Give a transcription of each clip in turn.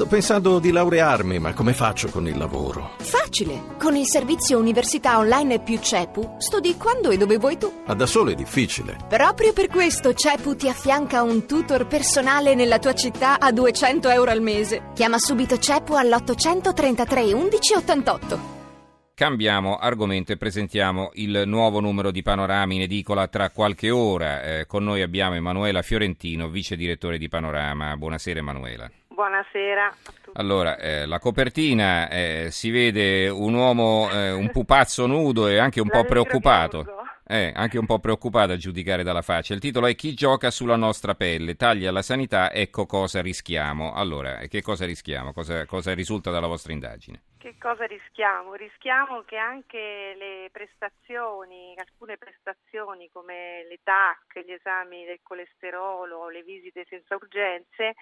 Sto pensando di laurearmi, ma come faccio con il lavoro? Facile! Con il servizio Università Online più CEPU studi quando e dove vuoi tu. Ma da solo è difficile. Proprio per questo CEPU ti affianca un tutor personale nella tua città a 200 euro al mese. Chiama subito CEPU all'833 11 88. Cambiamo argomento e presentiamo il nuovo numero di Panorama in edicola tra qualche ora. Eh, con noi abbiamo Emanuela Fiorentino, vice direttore di Panorama. Buonasera Emanuela. Buonasera a tutti. Allora, eh, la copertina eh, si vede un uomo, eh, un pupazzo nudo e anche un La po' preoccupato. Eh, anche un po' preoccupato a giudicare dalla faccia. Il titolo è Chi gioca sulla nostra pelle? Taglia la sanità, ecco cosa rischiamo. Allora, eh, che cosa rischiamo? Cosa, cosa risulta dalla vostra indagine? Che cosa rischiamo? Rischiamo che anche le prestazioni, alcune prestazioni come le TAC, gli esami del colesterolo, le visite senza urgenze,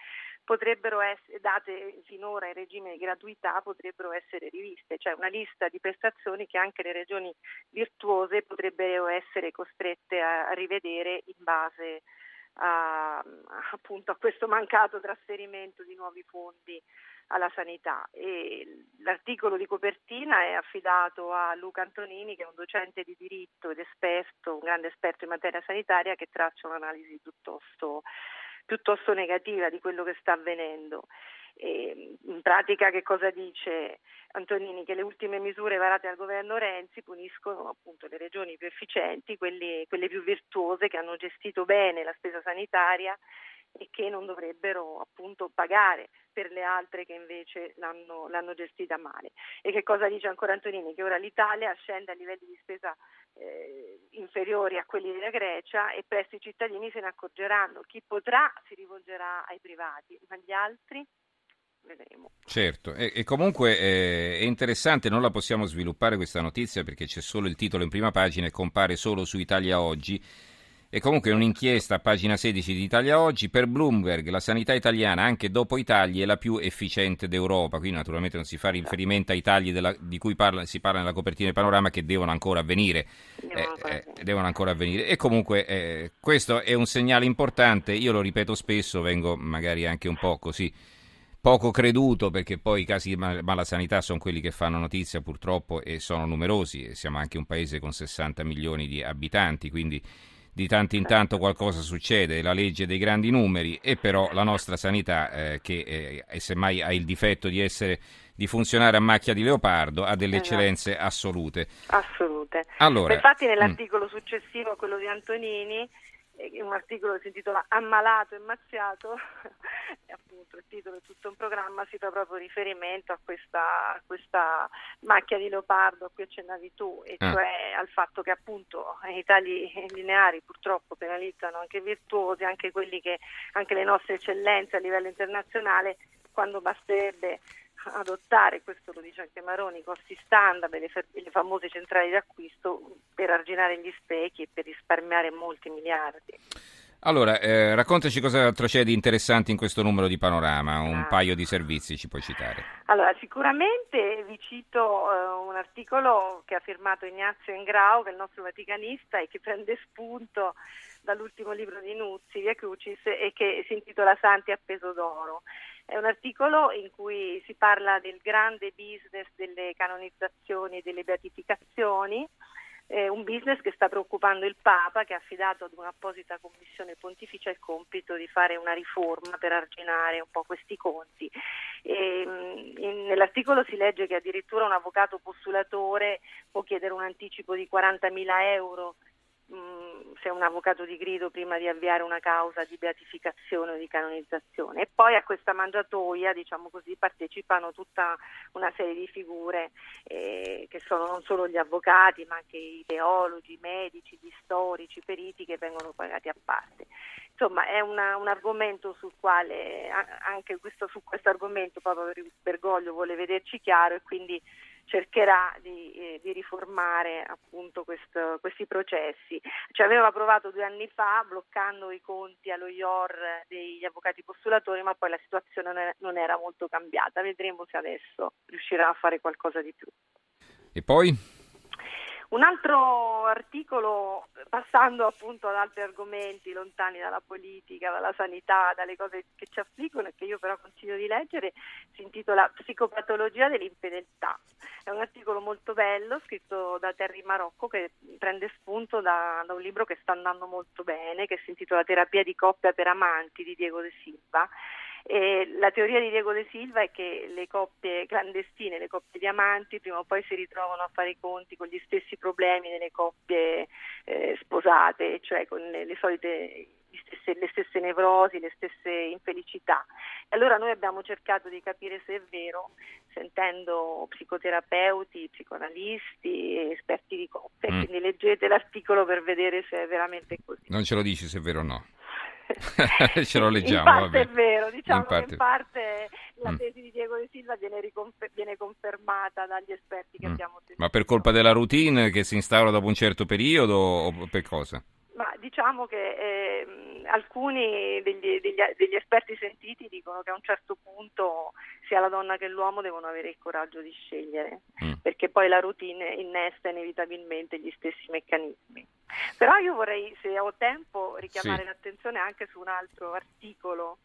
potrebbero essere date finora in regime di gratuità, potrebbero essere riviste, cioè una lista di prestazioni che anche le regioni virtuose potrebbero essere costrette a, rivedere in base a, appunto a questo mancato trasferimento di nuovi fondi alla sanità e l'articolo di copertina è affidato a Luca Antonini che è un docente di diritto ed esperto, un grande esperto in materia sanitaria che traccia un'analisi piuttosto, piuttosto negativa di quello che sta avvenendo. E in pratica che cosa dice Antonini? Che le ultime misure varate dal governo Renzi puniscono appunto le regioni più efficienti, quelli- quelle più virtuose che hanno gestito bene la spesa sanitaria e che non dovrebbero appunto pagare per le altre che invece l'hanno, l'hanno gestita male. E che cosa dice ancora Antonini? Che ora l'Italia scende a livelli di spesa eh, inferiori a quelli della Grecia e presto i cittadini se ne accorgeranno. Chi potrà si rivolgerà ai privati, ma gli altri vedremo. Certo, e, e comunque eh, è interessante, non la possiamo sviluppare questa notizia perché c'è solo il titolo in prima pagina e compare solo su Italia Oggi. E comunque un'inchiesta a pagina 16 di Italia Oggi, per Bloomberg la sanità italiana anche dopo i tagli è la più efficiente d'Europa, qui naturalmente non si fa riferimento ai tagli della- di cui parla- si parla nella copertina del panorama che devono ancora avvenire. Devono Eh, ancora eh, avvenire. devono ancora avvenire. E comunque eh, questo è un segnale importante, io lo ripeto spesso, vengo magari anche un po' così poco creduto perché poi i casi di mal- malasanità sono quelli che fanno notizia purtroppo e sono numerosi, e siamo anche un paese con 60 milioni di abitanti, quindi di tanto in tanto qualcosa succede, la legge dei grandi numeri e però la nostra sanità eh, che eh, e semmai ha il difetto di essere di funzionare a macchia di leopardo ha delle Esatto. eccellenze assolute. Assolute. Allora, Infatti mm. nell'articolo successivo a quello di Antonini, un articolo che si intitola Ammalato e mazziato, e appunto il titolo è tutto un programma, si fa proprio riferimento a questa, a questa macchia di leopardo a cui accennavi tu, e Ah. cioè al fatto che appunto i tagli lineari purtroppo penalizzano anche i virtuosi, anche quelli che, anche le nostre eccellenze a livello internazionale, quando basterebbe adottare, questo lo dice anche Maroni, i costi standard e le, fa- le famose centrali d'acquisto per arginare gli sprechi e per risparmiare molti miliardi. Allora, eh, raccontaci cosa c'è di interessante in questo numero di panorama, un Ah. paio di servizi ci puoi citare. Allora, sicuramente vi cito eh, un articolo che ha firmato Ignazio Engrao, che è il nostro vaticanista e che prende spunto dall'ultimo libro di Nuzzi, Via Crucis, e che si intitola Santi a peso d'oro. È un articolo in cui si parla del grande business delle canonizzazioni e delle beatificazioni, eh, un business che sta preoccupando il Papa, che ha affidato ad un'apposita commissione pontificia il compito di fare una riforma per arginare un po' questi conti. E, mh, in- nell'articolo si legge che addirittura un avvocato postulatore può chiedere un anticipo di 40.000 euro se è un avvocato di grido prima di avviare una causa di beatificazione o di canonizzazione. E poi a questa mangiatoia, diciamo così, partecipano tutta una serie di figure eh, che sono non solo gli avvocati, ma anche i teologi, i medici, gli storici, i periti che vengono pagati a parte. Insomma, è una- un argomento sul quale anche questo, su questo argomento Papa Bergoglio vuole vederci chiaro e quindi cercherà di, eh, di riformare appunto questo- questi processi. Ci aveva provato due anni fa bloccando i conti allo IOR degli avvocati postulatori, ma poi la situazione non era molto cambiata. Vedremo se adesso riuscirà a fare qualcosa di più. E poi? Un altro articolo, passando appunto ad altri argomenti lontani dalla politica, dalla sanità, dalle cose che ci affliggono e che io però consiglio di leggere, si intitola Psicopatologia dell'infedeltà. È un articolo molto bello scritto da Terry Marocco che prende spunto da, da un libro che sta andando molto bene, che si intitola Terapia di coppia per amanti di Diego De Silva e la teoria di Diego De Silva è che le coppie clandestine, le coppie di amanti, prima o poi si ritrovano a fare i conti con gli stessi problemi delle coppie eh, sposate, cioè con le, le solite stesse, le stesse nevrosi, le stesse infelicità. E allora noi abbiamo cercato di capire se è vero, sentendo psicoterapeuti, psicoanalisti, esperti di coppia. Mm. Quindi leggete l'articolo per vedere se è veramente così. Non ce lo dici se è vero o no. Ce lo leggiamo. In parte vabbè. è vero, diciamo in parte... che in parte la mm. tesi di Diego De Silva viene, riconfer- viene confermata dagli esperti che mm. abbiamo sentito. Ma per colpa della routine che si instaura dopo un certo periodo o per cosa? Ma diciamo che eh, alcuni degli, degli, degli, esperti sentiti dicono che a un certo punto sia la donna che l'uomo devono avere il coraggio di scegliere, mm. perché poi la routine innesta inevitabilmente gli stessi meccanismi. Però io vorrei, se ho tempo, richiamare sì. l'attenzione anche su un altro articolo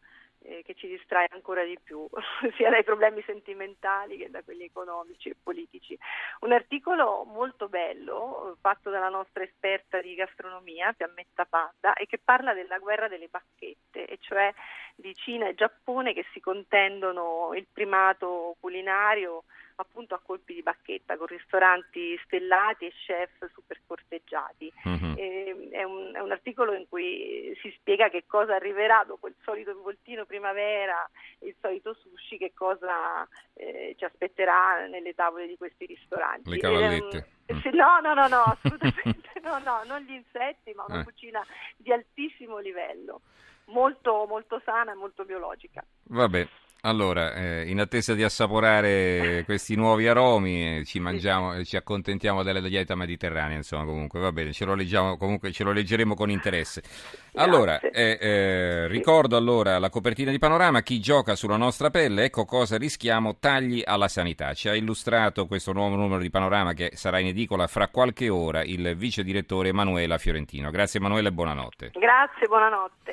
eh, che ci distrae ancora di più, sia dai problemi sentimentali che da quelli economici e politici. Un articolo molto bello, fatto dalla nostra esperta di gastronomia, Fiammetta Padda, e che parla della guerra delle bacchette, e cioè di Cina e Giappone che si contendono il primato culinario appunto a colpi di bacchetta con ristoranti stellati e chef super corteggiati. Uh-huh. È, un, è, un, articolo in cui si spiega che cosa arriverà dopo il solito voltino primavera, il solito sushi, che cosa eh, ci aspetterà nelle tavole di questi ristoranti. Le cavallette. Un, mm. No, no, no, no, assolutamente no, no, non gli insetti, ma una eh. cucina di altissimo livello, molto, molto sana e molto biologica. Vabbè. Allora, eh, in attesa di assaporare questi nuovi aromi, eh, ci mangiamo, eh, ci accontentiamo della dieta mediterranea, insomma, comunque, va bene, ce lo, leggiamo, comunque, ce lo leggeremo con interesse. Allora, eh, eh, ricordo allora la copertina di Panorama, chi gioca sulla nostra pelle, ecco cosa rischiamo, tagli alla sanità. Ci ha illustrato questo nuovo numero di Panorama che sarà in edicola fra qualche ora il vice direttore Emanuela Fiorentino. Grazie Emanuela e buonanotte. Grazie, buonanotte.